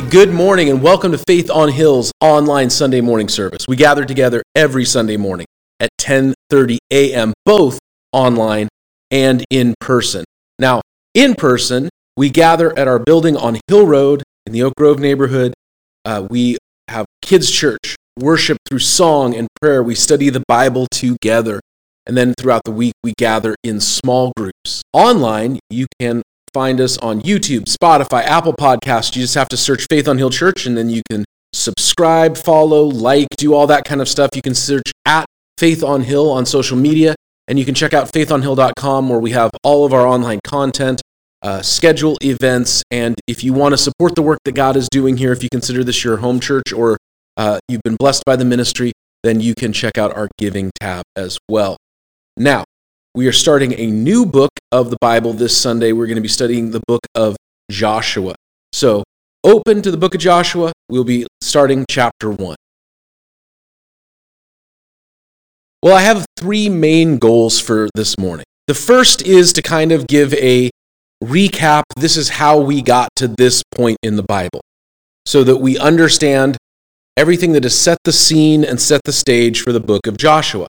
Good morning and welcome to Faith on Hills online Sunday morning service. We gather together every Sunday morning at 10:30 a.m., both online and in person. Now, in person, we gather at our building on Hill Road in the Oak Grove neighborhood. Uh, we have kids' church, worship through song and prayer. We study the Bible together. And then throughout the week, we gather in small groups. Online, you can find us on YouTube, Spotify, Apple Podcasts. You just have to search Faith on Hill Church, and then you can subscribe, follow, like, do all that kind of stuff. You can search at Faith on Hill on social media, and you can check out faithonhill.com where we have all of our online content, uh, schedule events, and if you want to support the work that God is doing here, if you consider this your home church or uh, you've been blessed by the ministry, then you can check out our giving tab as well. Now, we are starting a new book of the Bible this Sunday. We're going to be studying the book of Joshua. So, open to the book of Joshua. We'll be starting chapter 1. Well, I have three main goals for this morning. The first is to kind of give a recap. This is how we got to this point in the Bible so that we understand everything that has set the scene and set the stage for the book of Joshua.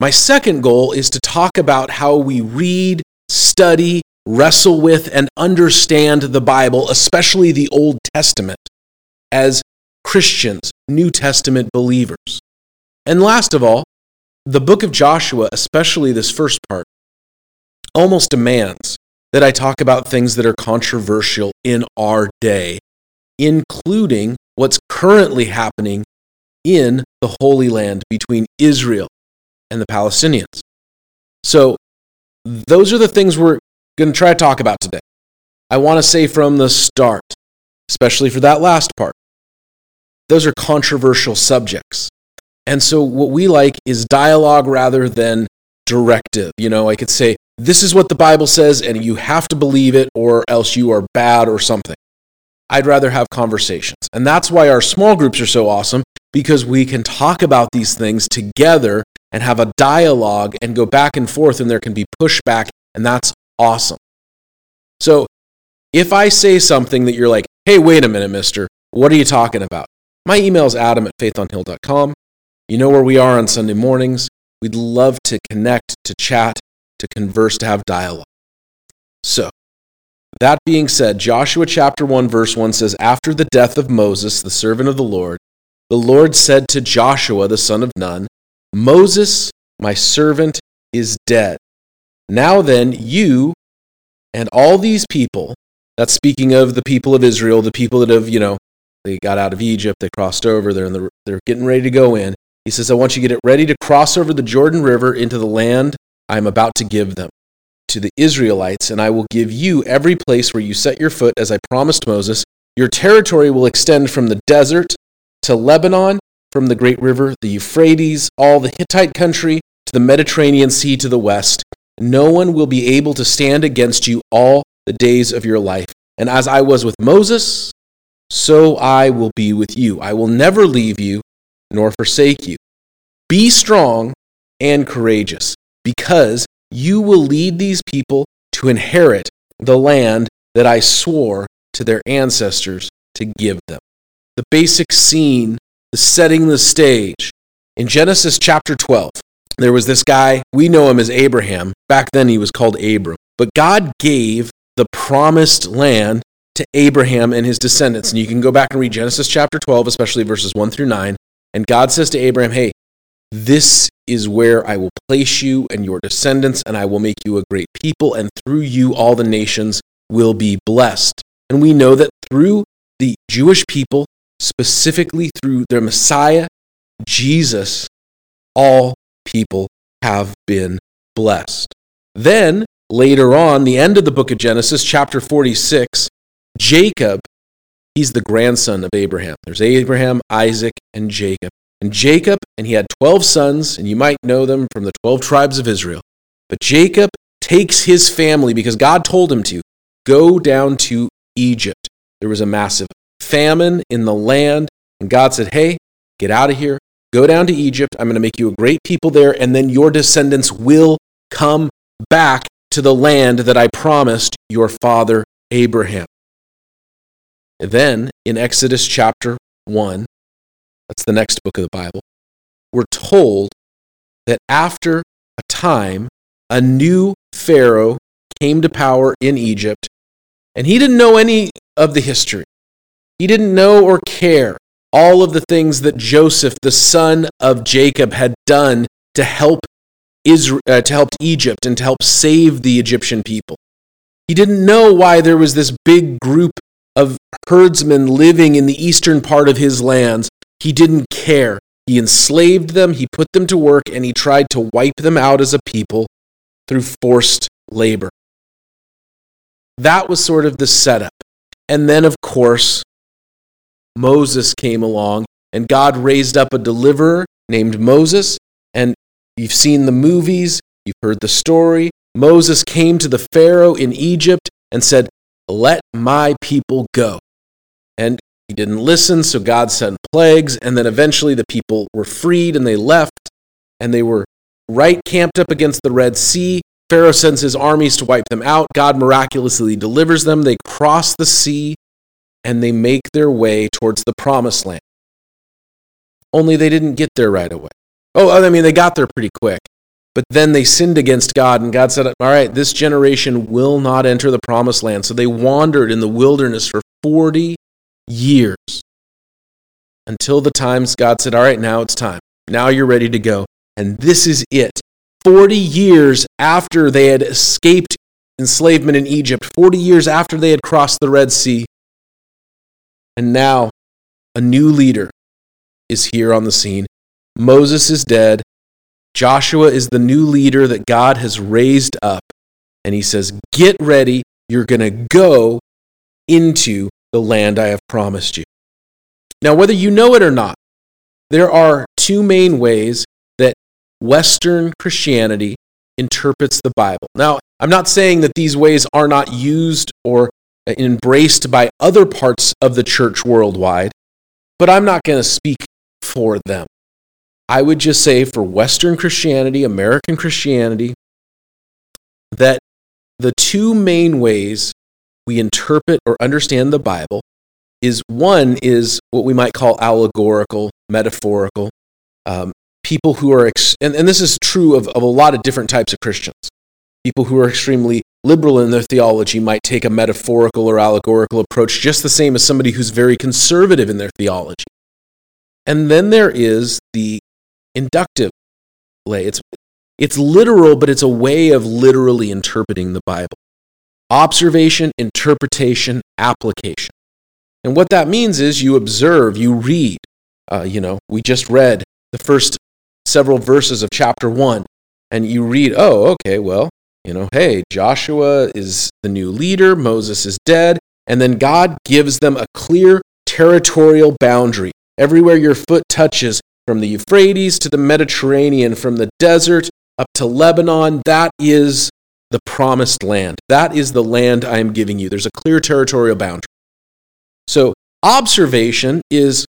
My second goal is to talk about how we read, study, wrestle with, and understand the Bible, especially the Old Testament, as Christians, New Testament believers. And last of all, the book of Joshua, especially this first part, almost demands that I talk about things that are controversial in our day, including what's currently happening in the Holy Land between Israel and the Palestinians. So, those are the things we're going to try to talk about today. I want to say from the start, especially for that last part, those are controversial subjects. And so, what we like is dialogue rather than directive. You know, I could say, this is what the Bible says, and you have to believe it, or else you are bad or something. I'd rather have conversations. And that's why our small groups are so awesome, because we can talk about these things together and have a dialogue and go back and forth, and there can be pushback, and that's awesome. So, if I say something that you're like, hey, wait a minute, mister, what are you talking about? My email is adam at faithonhill.com. You know where we are on Sunday mornings. We'd love to connect, to chat, to converse, to have dialogue. So, that being said, Joshua chapter 1, verse 1 says, After the death of Moses, the servant of the Lord, the Lord said to Joshua, the son of Nun, Moses, my servant, is dead. Now then, you and all these people, that's speaking of the people of Israel, the people that have, you know, they got out of Egypt, they crossed over, they're, in the, they're getting ready to go in. He says, I want you to get it ready to cross over the Jordan River into the land I'm about to give them to the Israelites, and I will give you every place where you set your foot, as I promised Moses. Your territory will extend from the desert to Lebanon from the great river, the Euphrates, all the Hittite country, to the Mediterranean Sea to the west. No one will be able to stand against you all the days of your life. And as I was with Moses, so I will be with you. I will never leave you nor forsake you. Be strong and courageous, because you will lead these people to inherit the land that I swore to their ancestors to give them. The basic scene the setting the stage. In Genesis chapter 12, there was this guy, we know him as Abraham. Back then he was called Abram. But God gave the promised land to Abraham and his descendants. And you can go back and read Genesis chapter 12, especially verses 1 through 9. And God says to Abraham, Hey, this is where I will place you and your descendants, and I will make you a great people, and through you all the nations will be blessed. And we know that through the Jewish people, specifically through their Messiah, Jesus, all people have been blessed. Then, later on, the end of the book of Genesis, chapter 46, Jacob, he's the grandson of Abraham. There's Abraham, Isaac, and Jacob. And Jacob, and he had 12 sons, and you might know them from the 12 tribes of Israel. But Jacob takes his family because God told him to go down to Egypt. There was a massive famine in the land. And God said, Hey, get out of here. Go down to Egypt. I'm going to make you a great people there. And then your descendants will come back to the land that I promised your father Abraham. then in Exodus chapter 1, that's the next book of the Bible, we're told that after a time, a new Pharaoh came to power in Egypt, and he didn't know any of the history. He didn't know or care all of the things that Joseph, the son of Jacob, had done to help Israel, uh, to help Egypt and to help save the Egyptian people. He didn't know why there was this big group of herdsmen living in the eastern part of his lands. He didn't care. He enslaved them, he put them to work, and he tried to wipe them out as a people through forced labor. That was sort of the setup. And then, of course, Moses came along, and God raised up a deliverer named Moses. And you've seen the movies, you've heard the story. Moses came to the Pharaoh in Egypt and said, Let my people go. And he didn't listen, so God sent plagues, and then eventually the people were freed and they left, and they were right camped up against the Red Sea. Pharaoh sends his armies to wipe them out. God miraculously delivers them. They cross the sea and they make their way towards the promised land. Only they didn't get there right away. Oh, I mean, they got there pretty quick. But then they sinned against God, and God said, All right, this generation will not enter the promised land. So they wandered in the wilderness for 40 years until the times God said, All right, now it's time. Now you're ready to go. And this is it. 40 years after they had escaped enslavement in Egypt, 40 years after they had crossed the Red Sea, and now a new leader is here on the scene. Moses is dead. Joshua is the new leader that God has raised up. And he says, Get ready. You're going to go into the land I have promised you. Now, whether you know it or not, there are two main ways that Western Christianity interprets the Bible. Now, I'm not saying that these ways are not used or embraced by other parts of the church worldwide, but I'm not going to speak for them. I would just say for Western Christianity, American Christianity, that the two main ways we interpret or understand the Bible is one is what we might call allegorical, metaphorical. Um, people who are, ex- and, and this is true of, of a lot of different types of Christians. People who are extremely liberal in their theology might take a metaphorical or allegorical approach, just the same as somebody who's very conservative in their theology. And then there is the inductive way. It's, it's literal, but it's a way of literally interpreting the Bible observation, interpretation, application. And what that means is you observe, you read. Uh, you know, we just read the first several verses of chapter one, and you read, oh, okay, well, you know, hey, Joshua is the new leader, Moses is dead, and then God gives them a clear territorial boundary. Everywhere your foot touches, from the Euphrates to the Mediterranean, from the desert up to Lebanon, that is the promised land. That is the land I am giving you. There's a clear territorial boundary. So, observation is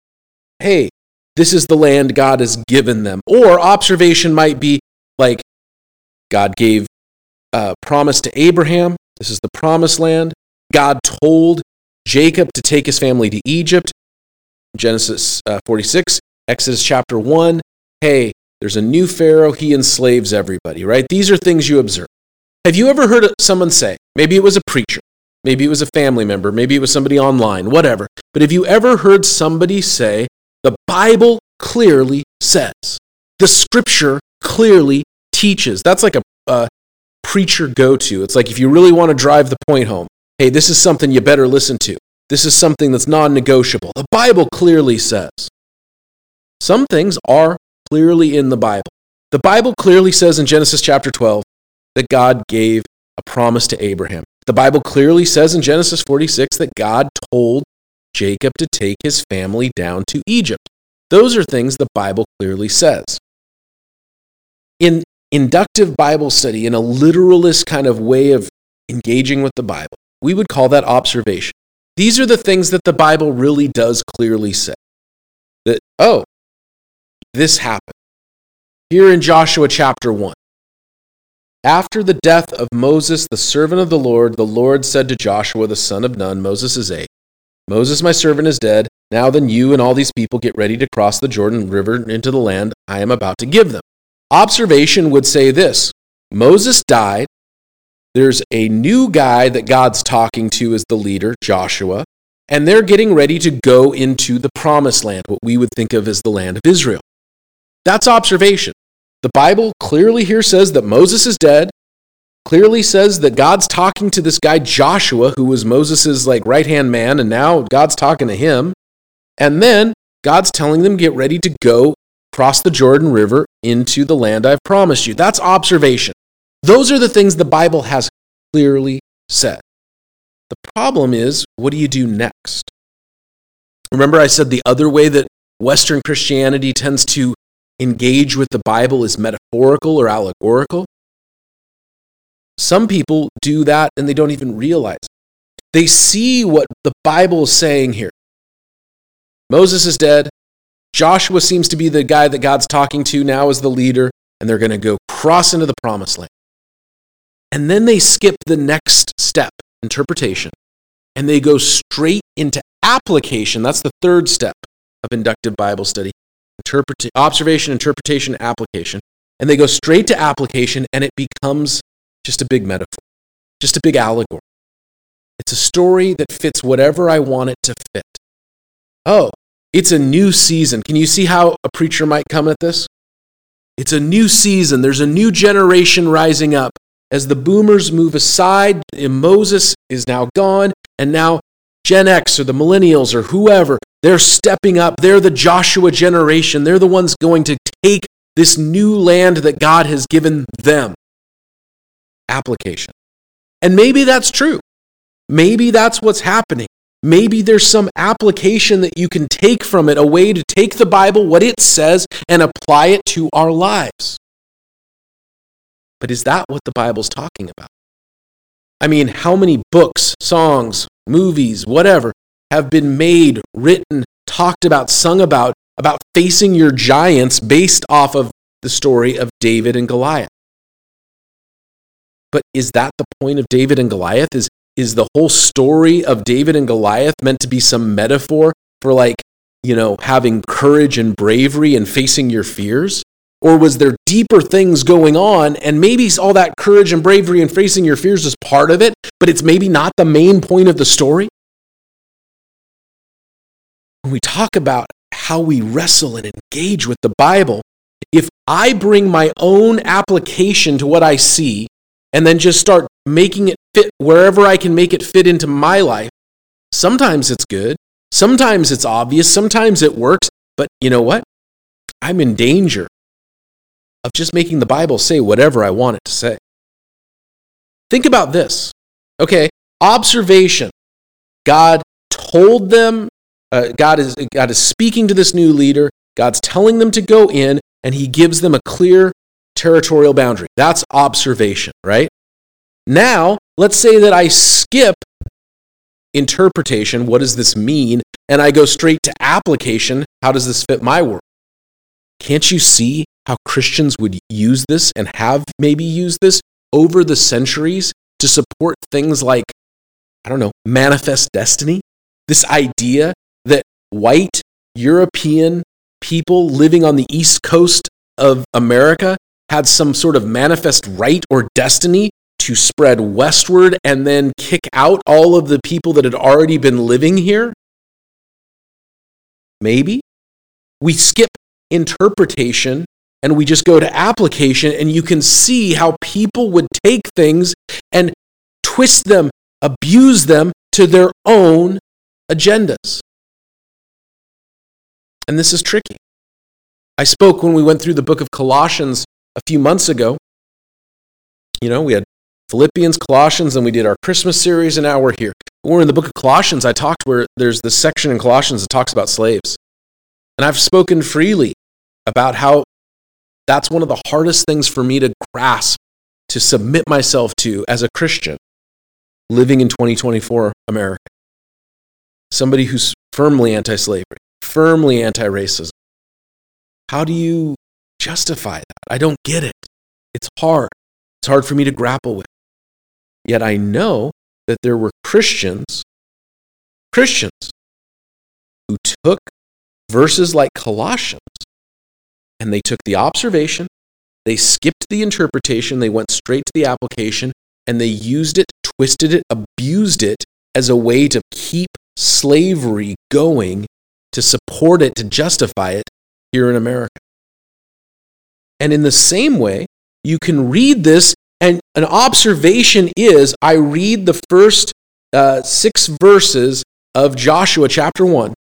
hey, this is the land God has given them. Or observation might be like God gave promise to Abraham. This is the promised land. God told Jacob to take his family to Egypt. Genesis uh, 46, Exodus chapter 1. Hey, there's a new Pharaoh. He enslaves everybody, right? These are things you observe. Have you ever heard someone say, maybe it was a preacher, maybe it was a family member, maybe it was somebody online, whatever, but have you ever heard somebody say, the Bible clearly says, the scripture clearly teaches? That's like a, a preacher go to. It's like if you really want to drive the point home, hey, this is something you better listen to. This is something that's non negotiable. The Bible clearly says. Some things are clearly in the Bible. The Bible clearly says in Genesis chapter 12, that God gave a promise to Abraham. The Bible clearly says in Genesis 46 that God told Jacob to take his family down to Egypt. Those are things the Bible clearly says. In inductive Bible study, in a literalist kind of way of engaging with the Bible, we would call that observation. These are the things that the Bible really does clearly say. That, oh, this happened. Here in Joshua chapter 1, after the death of Moses, the servant of the Lord, the Lord said to Joshua, the son of Nun, Moses' aide, Moses, my servant, is dead. Now then, you and all these people get ready to cross the Jordan River into the land I am about to give them. Observation would say this Moses died. There's a new guy that God's talking to as the leader, Joshua, and they're getting ready to go into the promised land, what we would think of as the land of Israel. That's observation. The Bible clearly here says that Moses is dead, clearly says that God's talking to this guy Joshua, who was Moses' like right-hand man, and now God's talking to him. And then God's telling them, get ready to go cross the Jordan River into the land I've promised you. That's observation. Those are the things the Bible has clearly said. The problem is, what do you do next? Remember, I said the other way that Western Christianity tends to engage with the Bible is metaphorical or allegorical. Some people do that and they don't even realize. It. They see what the Bible is saying here. Moses is dead. Joshua seems to be the guy that God's talking to now as the leader, and they're going to go cross into the promised land. And then they skip the next step, interpretation, and they go straight into application. That's the third step of inductive Bible study interpret- observation, interpretation, application. And they go straight to application, and it becomes just a big metaphor, just a big allegory. It's a story that fits whatever I want it to fit. Oh, it's a new season. Can you see how a preacher might come at this? It's a new season. There's a new generation rising up. As the boomers move aside, Moses is now gone, and now Gen X or the millennials or whoever, they're stepping up. They're the Joshua generation. They're the ones going to take this new land that God has given them. Application. And maybe that's true. Maybe that's what's happening. Maybe there's some application that you can take from it, a way to take the Bible, what it says, and apply it to our lives. But is that what the Bible's talking about? I mean, how many books, songs, movies, whatever, have been made, written, talked about, sung about, about facing your giants based off of the story of David and Goliath? But is that the point of David and Goliath? Is, is the whole story of David and Goliath meant to be some metaphor for, like, you know, having courage and bravery and facing your fears? Or was there deeper things going on? And maybe all that courage and bravery and facing your fears is part of it, but it's maybe not the main point of the story? When we talk about how we wrestle and engage with the Bible, if I bring my own application to what I see and then just start making it fit wherever I can make it fit into my life, sometimes it's good, sometimes it's obvious, sometimes it works, but you know what? I'm in danger of just making the Bible say whatever I want it to say. Think about this. Okay, observation. God told them, uh, God, is, God is speaking to this new leader. God's telling them to go in, and he gives them a clear territorial boundary. That's observation, right? Now, let's say that I skip interpretation. What does this mean? And I go straight to application. How does this fit my world? Can't you see how Christians would use this and have maybe used this over the centuries to support things like, I don't know, manifest destiny? This idea that white European people living on the east coast of America had some sort of manifest right or destiny to spread westward and then kick out all of the people that had already been living here? Maybe. We skip interpretation and we just go to application, and you can see how people would take things and twist them, abuse them to their own agendas. And this is tricky. I spoke when we went through the book of Colossians a few months ago. You know, we had Philippians, Colossians, and we did our Christmas series, and now we're here. We're in the book of Colossians, I talked where there's this section in Colossians that talks about slaves. And I've spoken freely about how that's one of the hardest things for me to grasp, to submit myself to as a Christian living in 2024 America. Somebody who's firmly anti slavery, firmly anti racism. How do you justify that? I don't get it. It's hard. It's hard for me to grapple with. Yet I know that there were Christians, Christians who took verses like Colossians and they took the observation, they skipped the interpretation, they went straight to the application, and they used it, twisted it, abused it as a way to keep slavery going, to support it, to justify it here in America. And in the same way, you can read this, and an observation is I read the first uh, six verses of Joshua chapter 1.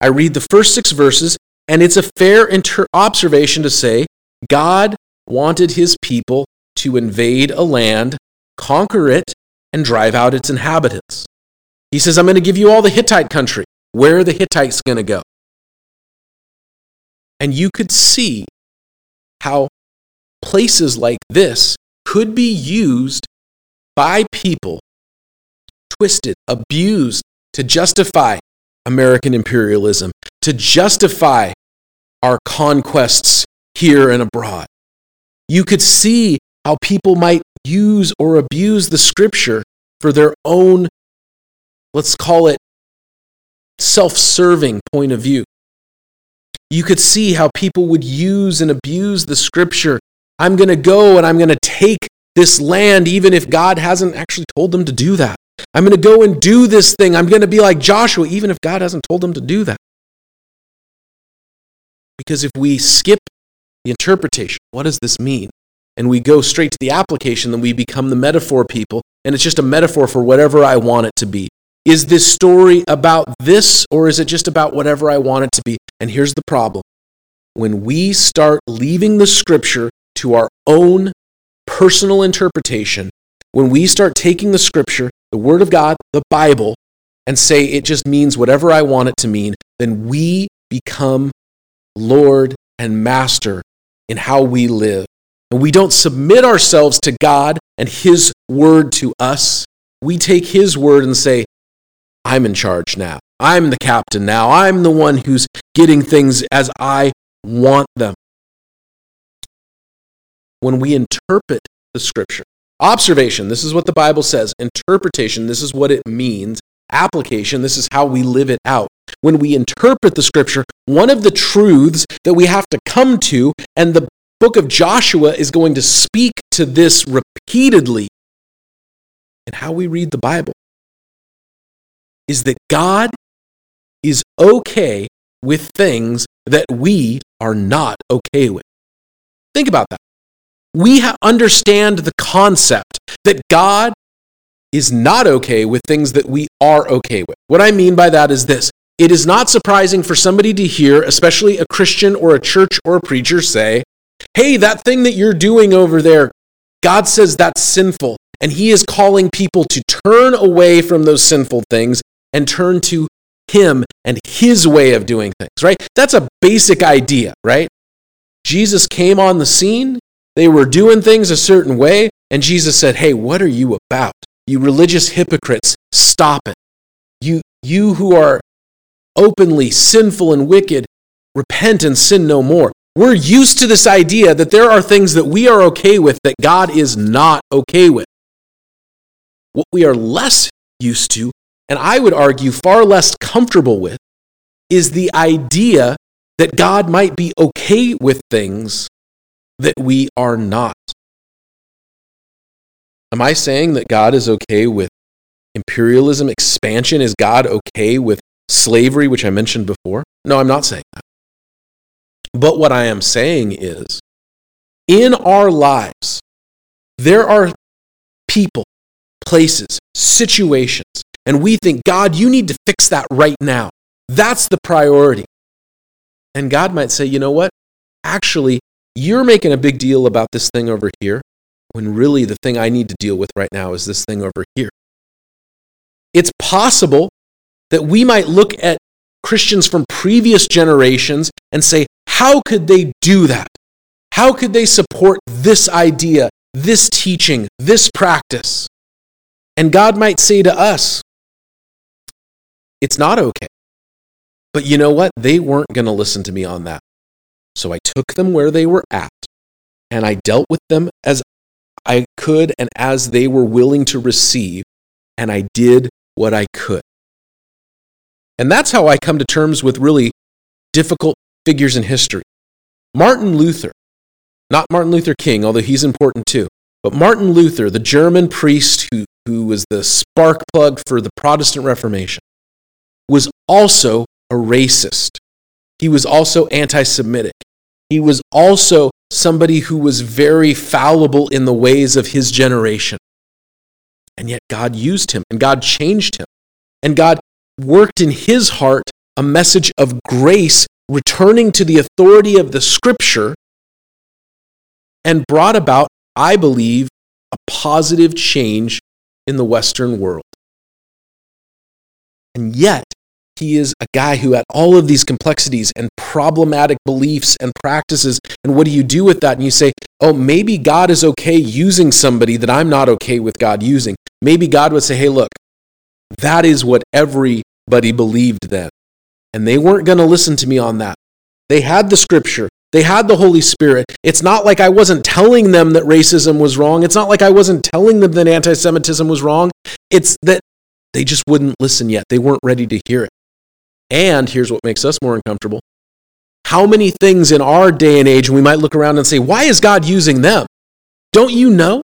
I read the first six verses, and it's a fair inter- observation to say God wanted his people to invade a land, conquer it, and drive out its inhabitants. He says, I'm going to give you all the Hittite country. Where are the Hittites going to go? And you could see how places like this could be used by people, twisted, abused to justify American imperialism, to justify our conquests here and abroad. You could see how people might use or abuse the scripture for their own, let's call it, self serving point of view. You could see how people would use and abuse the scripture. I'm going to go and I'm going to take this land, even if God hasn't actually told them to do that. I'm going to go and do this thing. I'm going to be like Joshua, even if God hasn't told them to do that. Because if we skip the interpretation, what does this mean? And we go straight to the application, then we become the metaphor people, and it's just a metaphor for whatever I want it to be. Is this story about this, or is it just about whatever I want it to be? And here's the problem when we start leaving the scripture to our own personal interpretation, when we start taking the scripture, the Word of God, the Bible, and say it just means whatever I want it to mean, then we become Lord and Master in how we live. And we don't submit ourselves to God and His Word to us. We take His Word and say, I'm in charge now. I'm the captain now. I'm the one who's getting things as I want them. When we interpret the Scripture, observation, this is what the Bible says. Interpretation, this is what it means. Application, this is how we live it out when we interpret the scripture, one of the truths that we have to come to, and the book of Joshua is going to speak to this repeatedly in how we read the Bible, is that God is okay with things that we are not okay with. Think about that. We understand the concept that God is not okay with things that we are okay with. What I mean by that is this it is not surprising for somebody to hear, especially a Christian or a church or a preacher, say, Hey, that thing that you're doing over there, God says that's sinful. And He is calling people to turn away from those sinful things and turn to Him and His way of doing things, right? That's a basic idea, right? Jesus came on the scene. They were doing things a certain way. And Jesus said, Hey, what are you about? You religious hypocrites, stop it. You, you who are openly sinful and wicked, repent and sin no more. We're used to this idea that there are things that we are okay with that God is not okay with. What we are less used to, and I would argue far less comfortable with, is the idea that God might be okay with things that we are not. Am I saying that God is okay with imperialism, expansion? Is God okay with slavery, which I mentioned before? No, I'm not saying that. But what I am saying is, in our lives, there are people, places, situations, and we think, God, you need to fix that right now. That's the priority. And God might say, you know what? Actually, you're making a big deal about this thing over here, when really the thing I need to deal with right now is this thing over here. It's possible that we might look at Christians from previous generations and say, how could they do that? How could they support this idea, this teaching, this practice? And God might say to us, it's not okay. But you know what? They weren't going to listen to me on that. So I took them where they were at and I dealt with them as I could and as they were willing to receive, and I did what I could. And that's how I come to terms with really difficult figures in history. Martin Luther, not Martin Luther King, although he's important too, but Martin Luther, the German priest who, who was the spark plug for the Protestant Reformation, was also a racist. He was also anti Semitic. He was also somebody who was very fallible in the ways of his generation. And yet God used him and God changed him. And God worked in his heart a message of grace, returning to the authority of the scripture, and brought about, I believe, a positive change in the Western world. And yet, he is a guy who had all of these complexities and problematic beliefs and practices. And what do you do with that? And you say, oh, maybe God is okay using somebody that I'm not okay with God using. Maybe God would say, hey, look, that is what everybody believed then. And they weren't going to listen to me on that. They had the scripture, they had the Holy Spirit. It's not like I wasn't telling them that racism was wrong. It's not like I wasn't telling them that anti Semitism was wrong. It's that they just wouldn't listen yet. They weren't ready to hear it. And here's what makes us more uncomfortable how many things in our day and age, we might look around and say, why is God using them? Don't you know?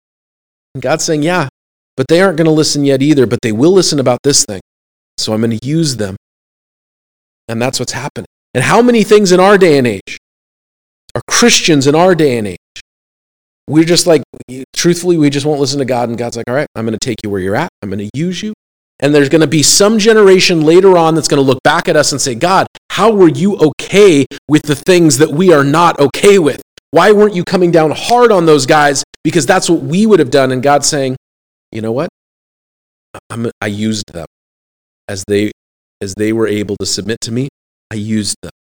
And God's saying, yeah, but they aren't going to listen yet either, but they will listen about this thing. So I'm going to use them. And that's what's happening. And how many things in our day and age are Christians in our day and age? We're just like, truthfully, we just won't listen to God. And God's like, all right, I'm going to take you where you're at. I'm going to use you. And there's going to be some generation later on that's going to look back at us and say, God, how were you okay with the things that we are not okay with? Why weren't you coming down hard on those guys? Because that's what we would have done. And God's saying, you know what? I'm, I used them as they, as they were able to submit to me. I used them.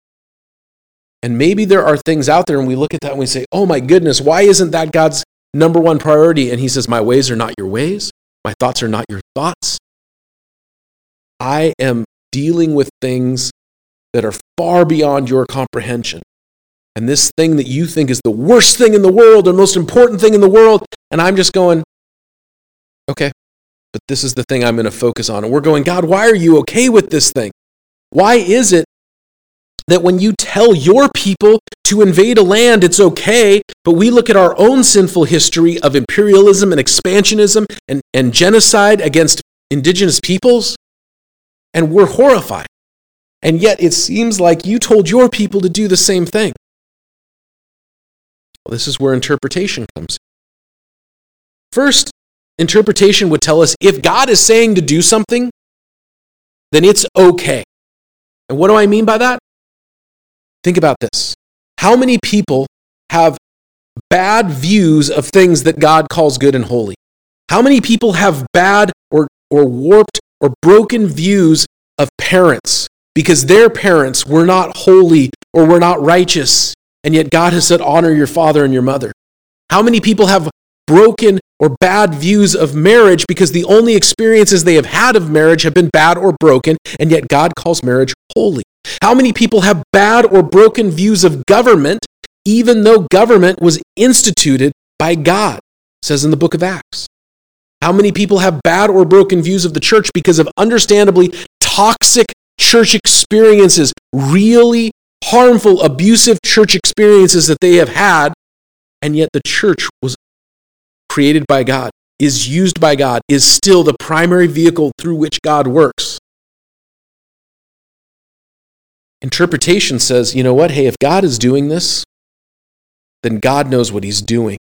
And maybe there are things out there and we look at that and we say, oh my goodness, why isn't that God's number one priority? And he says, my ways are not your ways. My thoughts are not your thoughts. I am dealing with things that are far beyond your comprehension. And this thing that you think is the worst thing in the world or most important thing in the world, and I'm just going, okay, but this is the thing I'm going to focus on. And we're going, God, why are you okay with this thing? Why is it that when you tell your people to invade a land, it's okay, but we look at our own sinful history of imperialism and expansionism and, and genocide against indigenous peoples, and we're horrified. And yet it seems like you told your people to do the same thing. Well, this is where interpretation comes in. First, interpretation would tell us if God is saying to do something, then it's okay. And what do I mean by that? Think about this. How many people have bad views of things that God calls good and holy? How many people have bad or, or warped or broken views of parents because their parents were not holy or were not righteous, and yet God has said, honor your father and your mother. How many people have broken or bad views of marriage because the only experiences they have had of marriage have been bad or broken, and yet God calls marriage holy? How many people have bad or broken views of government, even though government was instituted by God? It says in the book of Acts. How many people have bad or broken views of the church because of understandably toxic church experiences, really harmful, abusive church experiences that they have had, and yet the church was created by God, is used by God, is still the primary vehicle through which God works. Interpretation says, you know what? Hey, if God is doing this, then God knows what he's doing.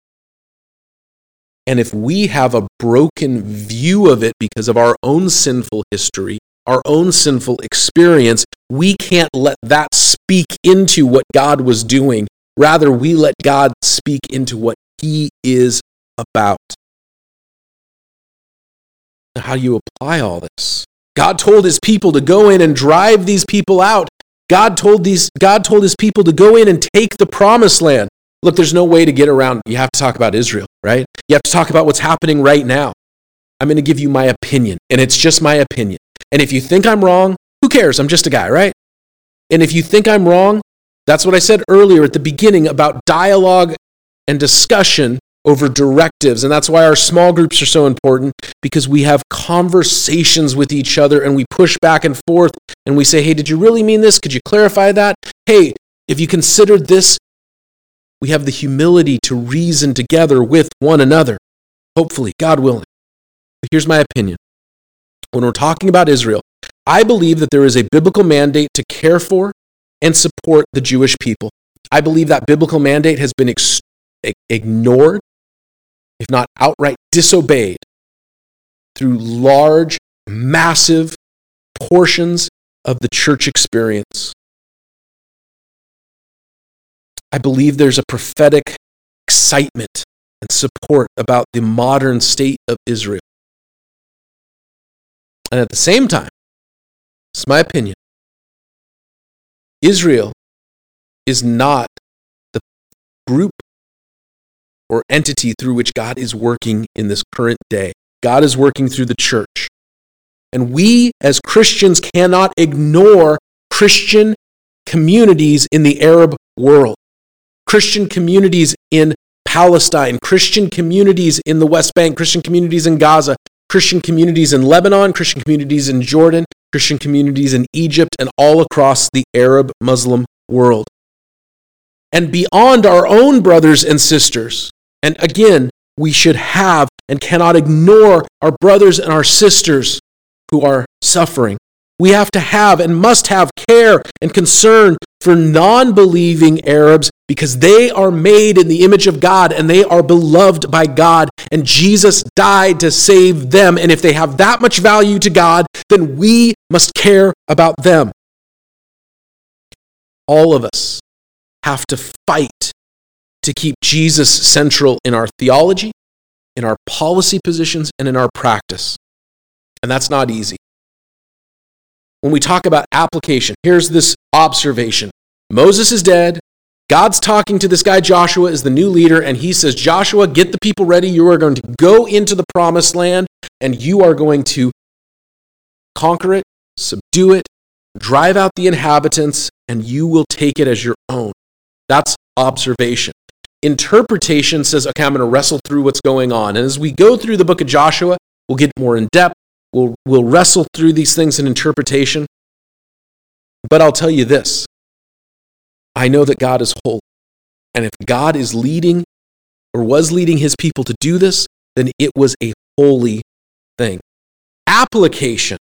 And if we have a broken view of it because of our own sinful history, our own sinful experience, we can't let that speak into what God was doing. Rather, we let God speak into what he is about. How do you apply all this? God told his people to go in and drive these people out. God told, these, God told his people to go in and take the promised land. Look, there's no way to get around. You have to talk about Israel, right? You have to talk about what's happening right now. I'm going to give you my opinion, and it's just my opinion. And if you think I'm wrong, who cares? I'm just a guy, right? And if you think I'm wrong, that's what I said earlier at the beginning about dialogue and discussion over directives. And that's why our small groups are so important because we have conversations with each other and we push back and forth and we say, hey, did you really mean this? Could you clarify that? Hey, if you considered this, we have the humility to reason together with one another, hopefully, God willing. But here's my opinion. When we're talking about Israel, I believe that there is a biblical mandate to care for and support the Jewish people. I believe that biblical mandate has been ex- ignored if not outright disobeyed, through large, massive portions of the church experience. I believe there's a prophetic excitement and support about the modern state of Israel. And at the same time, it's my opinion, Israel is not the group or entity through which God is working in this current day. God is working through the church. And we as Christians cannot ignore Christian communities in the Arab world, Christian communities in Palestine, Christian communities in the West Bank, Christian communities in Gaza, Christian communities in Lebanon, Christian communities in Jordan, Christian communities in Egypt, and all across the Arab Muslim world. And beyond our own brothers and sisters, and again, we should have and cannot ignore our brothers and our sisters who are suffering. We have to have and must have care and concern for non believing Arabs because they are made in the image of God and they are beloved by God. And Jesus died to save them. And if they have that much value to God, then we must care about them. All of us have to fight to keep Jesus central in our theology, in our policy positions, and in our practice. And that's not easy. When we talk about application, here's this observation Moses is dead. God's talking to this guy Joshua as the new leader, and he says, Joshua, get the people ready. You are going to go into the promised land, and you are going to conquer it, subdue it, drive out the inhabitants, and you will take it as your own. That's observation interpretation says, okay, I'm going to wrestle through what's going on. And as we go through the book of Joshua, we'll get more in depth. We'll, we'll wrestle through these things in interpretation. But I'll tell you this I know that God is holy. And if God is leading or was leading his people to do this, then it was a holy thing. Application.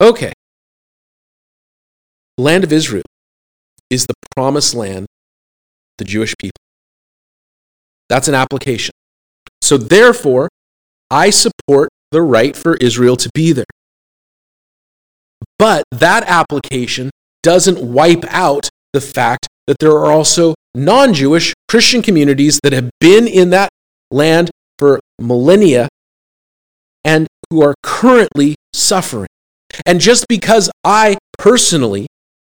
Okay. Land of Israel is the promised land, the Jewish people. That's an application. So, therefore, I support the right for Israel to be there. But that application doesn't wipe out the fact that there are also non Jewish Christian communities that have been in that land for millennia and who are currently suffering. And just because I personally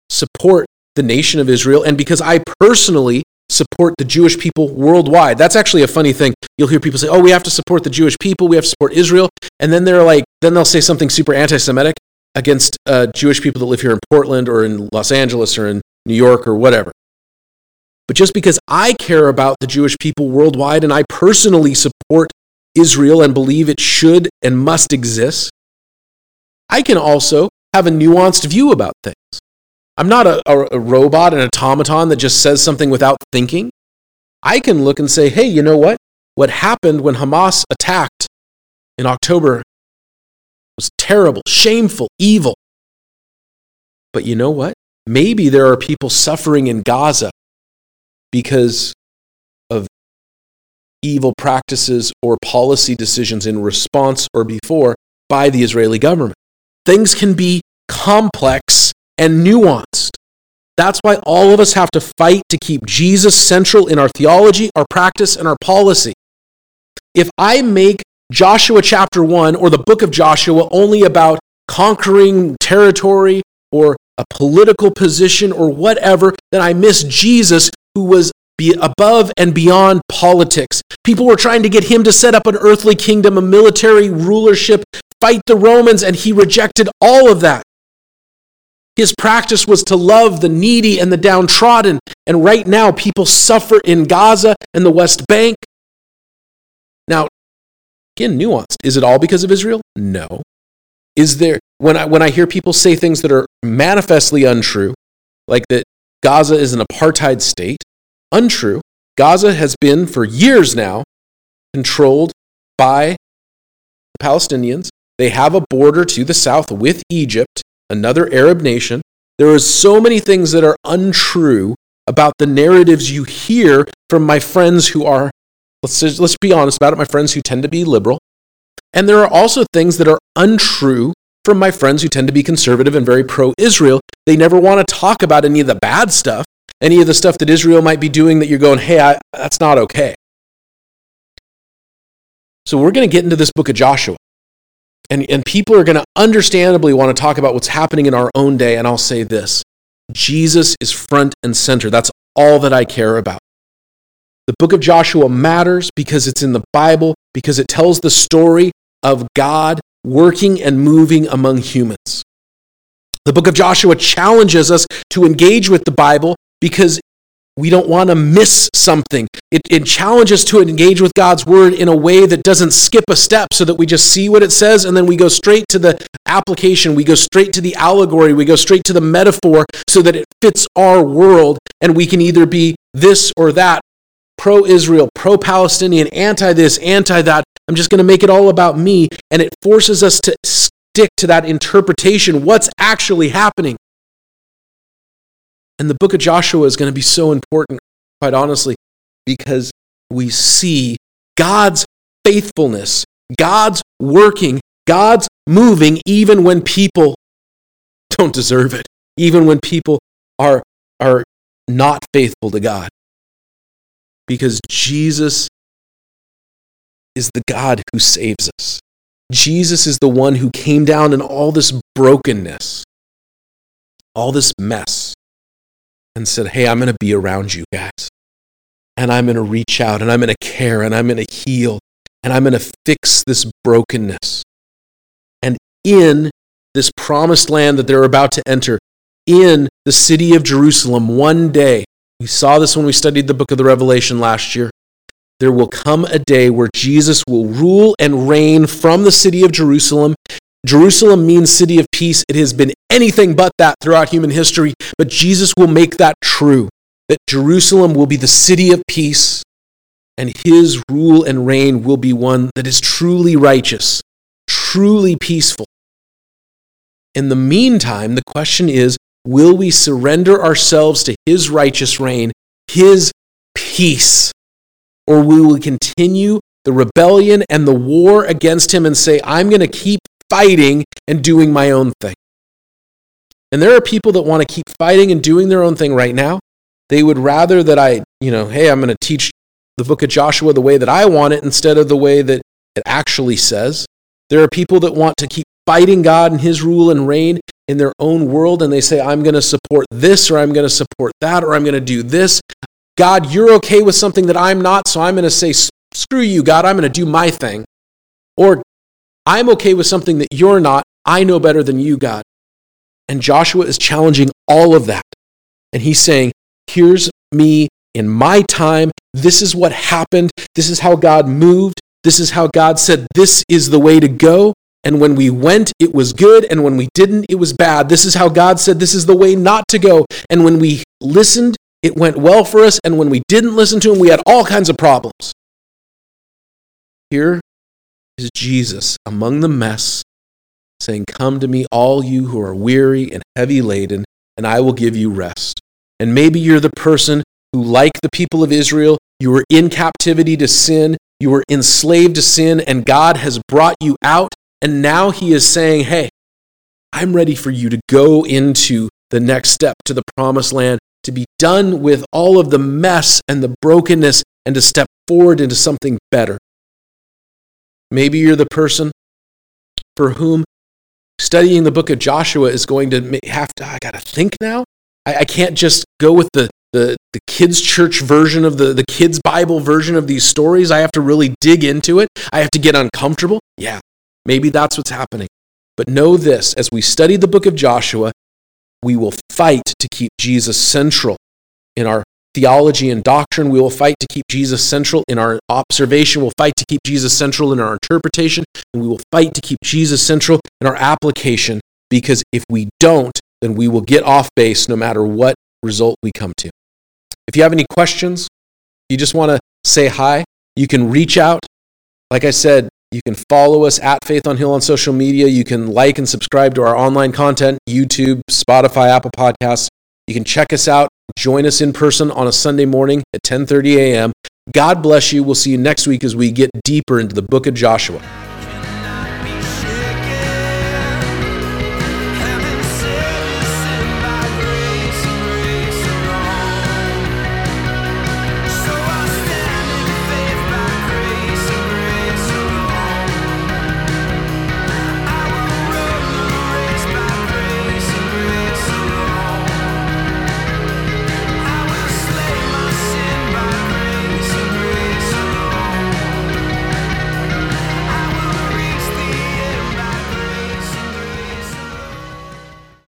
support the nation of Israel and because I personally support the Jewish people worldwide. That's actually a funny thing. You'll hear people say, "Oh, we have to support the Jewish people. We have to support Israel," and then they're like, then they'll say something super anti-Semitic against uh, Jewish people that live here in Portland or in Los Angeles or in New York or whatever. But just because I care about the Jewish people worldwide and I personally support Israel and believe it should and must exist, I can also have a nuanced view about things. I'm not a, a, a robot, an automaton that just says something without thinking. I can look and say, hey, you know what? What happened when Hamas attacked in October was terrible, shameful, evil. But you know what? Maybe there are people suffering in Gaza because of evil practices or policy decisions in response or before by the Israeli government. Things can be complex and nuanced. That's why all of us have to fight to keep Jesus central in our theology, our practice, and our policy. If I make Joshua chapter 1 or the book of Joshua only about conquering territory or a political position or whatever, then I miss Jesus who was be above and beyond politics. People were trying to get him to set up an earthly kingdom, a military rulership, fight the Romans, and he rejected all of that. His practice was to love the needy and the downtrodden. And right now, people suffer in Gaza and the West Bank. Now, again, nuanced. Is it all because of Israel? No. Is there when I when I hear people say things that are manifestly untrue, like that Gaza is an apartheid state, untrue. Gaza has been for years now controlled by the Palestinians. They have a border to the south with Egypt, another Arab nation. There are so many things that are untrue about the narratives you hear from my friends who are, let's, let's be honest about it, my friends who tend to be liberal. And there are also things that are untrue from my friends who tend to be conservative and very pro Israel. They never want to talk about any of the bad stuff, any of the stuff that Israel might be doing that you're going, hey, I, that's not okay. So we're going to get into this book of Joshua. And, and people are going to understandably want to talk about what's happening in our own day. And I'll say this Jesus is front and center. That's all that I care about. The book of Joshua matters because it's in the Bible, because it tells the story of God working and moving among humans. The book of Joshua challenges us to engage with the Bible because we don't want to miss something. It, it, challenges to engage with God's word in a way that doesn't skip a step so that we just see what it says and then we go straight to the application. We go straight to the allegory. We go straight to the metaphor so that it fits our world and we can either be this or that pro Israel, pro Palestinian, anti this, anti that. I'm just going to make it all about me. And it forces us to stick to that interpretation. What's actually happening? And the book of Joshua is going to be so important, quite honestly, because we see God's faithfulness, God's working, God's moving, even when people don't deserve it, even when people are, are not faithful to God. Because Jesus is the God who saves us. Jesus is the one who came down in all this brokenness, all this mess and said, Hey, I'm going to be around you guys. And I'm going to reach out and I'm going to care and I'm going to heal and I'm going to fix this brokenness. And in this promised land that they're about to enter, in the city of Jerusalem, one day, we saw this when we studied the book of the Revelation last year. There will come a day where Jesus will rule and reign from the city of Jerusalem Jerusalem means city of peace. It has been anything but that throughout human history, but Jesus will make that true that Jerusalem will be the city of peace, and his rule and reign will be one that is truly righteous, truly peaceful. In the meantime, the question is will we surrender ourselves to his righteous reign, his peace, or will we continue the rebellion and the war against him and say, I'm going to keep fighting and doing my own thing. And there are people that want to keep fighting and doing their own thing right now. They would rather that I, you know, hey, I'm going to teach the book of Joshua the way that I want it instead of the way that it actually says. There are people that want to keep fighting God and his rule and reign in their own world, and they say, I'm going to support this, or I'm going to support that, or I'm going to do this. God, you're okay with something that I'm not, so I'm going to say, screw you, God, I'm going to do my thing. Or I'm okay with something that you're not. I know better than you, God. And Joshua is challenging all of that. And he's saying, Here's me in my time. This is what happened. This is how God moved. This is how God said, This is the way to go. And when we went, it was good. And when we didn't, it was bad. This is how God said, This is the way not to go. And when we listened, it went well for us. And when we didn't listen to Him, we had all kinds of problems. Here is Jesus among the mess, saying, Come to me, all you who are weary and heavy laden, and I will give you rest. And maybe you're the person who, like the people of Israel, you were in captivity to sin, you were enslaved to sin, and God has brought you out. And now He is saying, Hey, I'm ready for you to go into the next step to the promised land, to be done with all of the mess and the brokenness, and to step forward into something better. Maybe you're the person for whom studying the book of Joshua is going to have to, I got to think now. I, I, can't just go with the, the, the kids' church version of the, the kids' Bible version of these stories. I have to really dig into it. I have to get uncomfortable. Yeah, maybe that's what's happening. But know this as we study the book of Joshua, we will fight to keep Jesus central in our theology and doctrine. We will fight to keep Jesus central in our observation. We'll fight to keep Jesus central in our interpretation. And we will fight to keep Jesus central in our application because if we don't, then we will get off base no matter what result we come to. If you have any questions, you just want to say hi, you can reach out. Like I said, you can follow us at Faith on Hill on social media. You can like and subscribe to our online content, YouTube, Spotify, Apple Podcasts. You can check us out, join us in person on a Sunday morning at 10:30 a.m. God bless you. We'll see you next week as we get deeper into the book of Joshua.